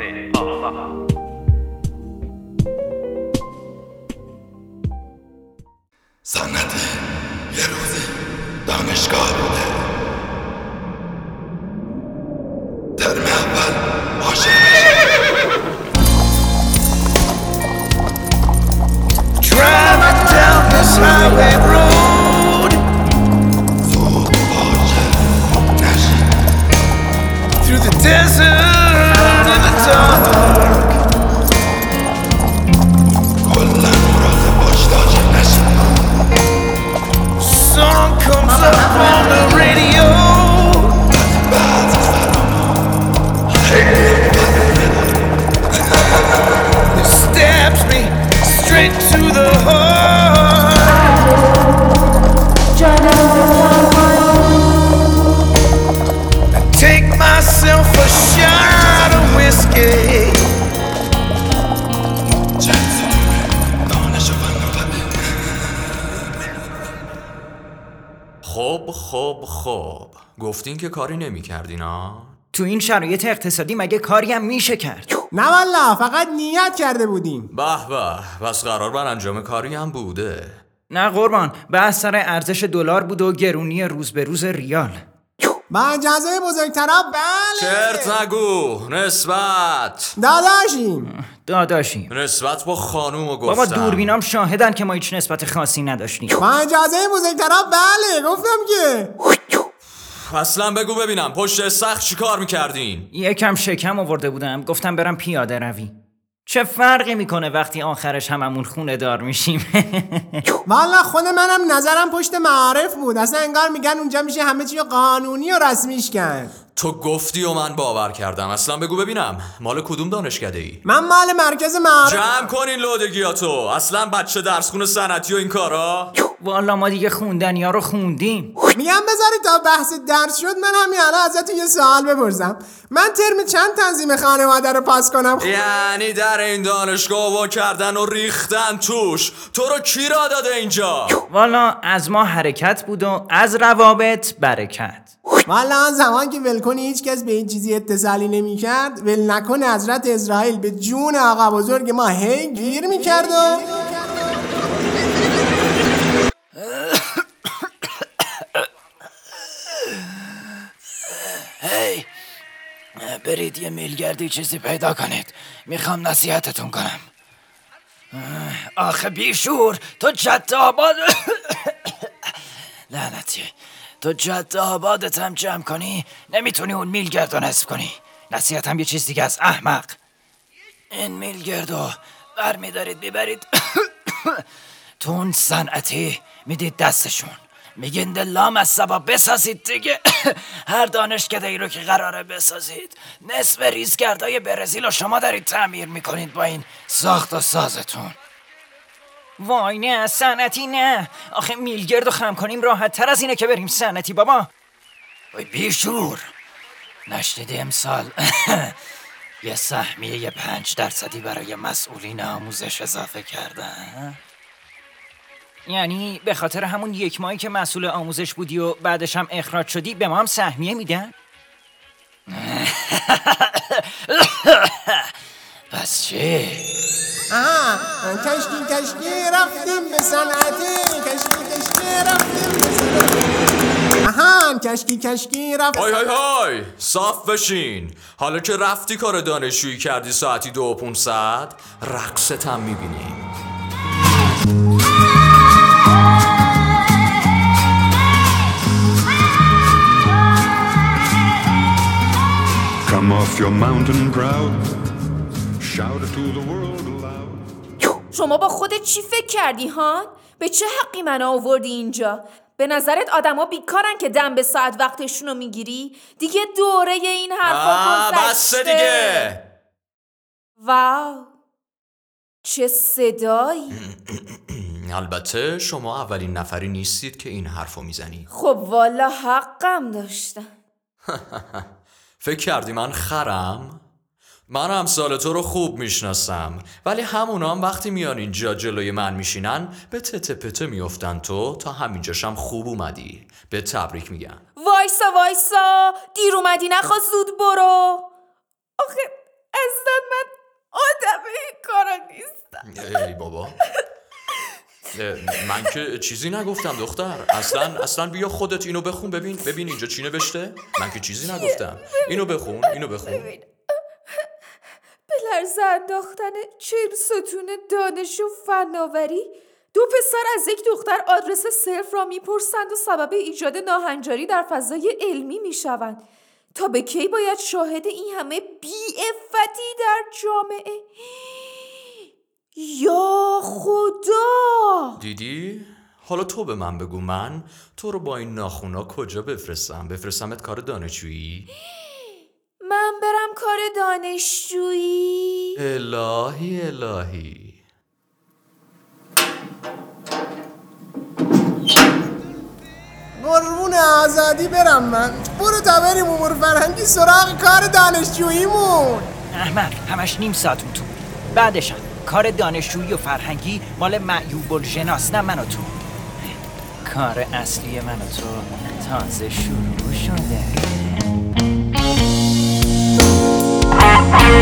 آقا سنت یه روزی دانشگاه بوده ترم اول عاشق Driving down this highway road زود عاشق نشی through the desert straight to the heart. خب خب خب گفتین که کاری نمی کردین ها؟ تو این شرایط اقتصادی مگه کاری هم میشه کرد؟ نه والا فقط نیت کرده بودیم. به به پس قرار بر انجام کاری هم بوده. نه قربان بحث سر ارزش دلار بود و گرونی روز به روز ریال. با اجازه بزرگترا؟ بله. چرت نگو نسبت. داداشیم. داداشیم. نسبت با خانوم و بابا گفتم. دوربینام شاهدن که ما هیچ نسبت خاصی نداشتیم. با اجازه بزرگترا بله گفتم که. اصلا بگو ببینم پشت سخت چی کار می‌کردین؟ یکم شکم آورده بودم. گفتم برم پیاده روی. چه فرقی می‌کنه وقتی آخرش هممون خونه دار میشیم؟ والا خود منم نظرم پشت معارف بود. اصلا انگار میگن اونجا میشه همه چی قانونی و رسمیش کرد. تو گفتی و من باور کردم. اصلا بگو ببینم مال کدوم دانشکده ای؟ من مال مرکز معارف جمع کنین لودگیاتو اصلا بچه درس خونه سنتی و این کارا؟ والا ما دیگه خوندنی ها رو خوندیم. میگم بذاری تا بحث درس شد من همین الان ازتون یه سوال بپرسم. من ترم چند تنظیم خانواده رو پاس کنم؟ یعنی در این دانشگاه وا کردن و ریختن توش. تو رو کی را داده اینجا؟ والا از ما حرکت بود و از روابط برکت. والا آن زمان که ول کنی هیچ کس به این چیزی اتصالی نمی‌کرد ول نکنه حضرت اسرائیل به جون آقا بزرگ ما هی گیر می‌کرد و هی برید یه میلگردی چیزی پیدا کنید. می‌خوام نصیحتتون کنم. آخه بیشور تو جد آباد لعنتی. تو جد آبادت هم جمع کنی نمی‌تونی اون میلگرد رو نصف کنی نصیحتم یه چیز دیگه از احمق. این میلگرد رو برمیدارید بیبرید تو اون صنعتی می‌دید دستشون. میگین دلام از سبا بسازید دیگه. هر دانشکده ای رو که قراره بسازید. نصف ریزگردای برزیل و شما دارید تعمیر می‌کنید با این ساخت و سازتون. وای نه صنعتی نه. آخه میلگرد و خم کنیم راحت تر از اینه که بریم صنعتی بابا. وای بیشور. نشنیدی امسال؟ یه سهمیه یه پنج درصدی برای مسئولین آموزش اضافه کردن یعنی به خاطر همون یک ماهی که مسئول آموزش بودی و بعدش هم اخراج شدی به ما هم سهمیه میدن؟ کشکی کشکی رفتیم به صنعتی کشکی کشکی رفتیم به صنعتی آها کشکی کشکی رفتیم های های های صاف بشین حالا که رفتی کار دانشجویی کردی ساعتی دو و پونصد رقصت هم می‌بینیم Come off your mountain proud. Shout it to the world. شما با خودت چی فکر کردی هان؟ به چه حقی من آوردی اینجا؟ به نظرت آدما بیکارن که دم به ساعت وقتشون رو می‌گیری؟ دیگه دوره این حرفا گذشته دیگه واو چه صدایی البته شما اولین نفری نیستید که این حرفو می‌زنی خب والا حقم داشتم فکر کردی من خرم؟ من امثال تو رو خوب می‌شناسم. ولی همونا هم وقتی میان اینجا جلوی من میشینن به تته پته میافتن تو تا همینجاشم خوب اومدی. به تبریک میگم. وایسا وایسا. دیر اومدی نخوا زود برو. آخه اصلا من آدم این کارا نیستم ای بابا. من که چیزی نگفتم دختر. اصلا اصلا بیا خودت اینو بخون. ببین ببین اینجا چی نوشته. من که چیزی نگفتم. اینو بخون اینو بخون. لرزه انداختن چهل ستون دانش و فناوری دو پسر از یک دختر آدرس صرف را می‌پرسند و سبب ایجاد ناهنجاری در فضای علمی می‌شوند. تا به کی باید شاهد این همه بیعفتی در جامعه؟ یا خدا! دیدی؟ حالا تو به من بگو من تو رو با این ناخونا کجا بفرستم؟ بفرستمت کار دانشجویی؟ من برم کار دانشجویی. الهی الهی. قربون آزادی برم من. برو تا بریم امور فرهنگی سراغ کار دانشجوییمون. احمق همش نیم ساعت اون تو. بعدشم کار دانشجویی و فرهنگی مال معیوب الجناس نه من و تو. کار اصلی من و تو تازه شروع شده. Bye.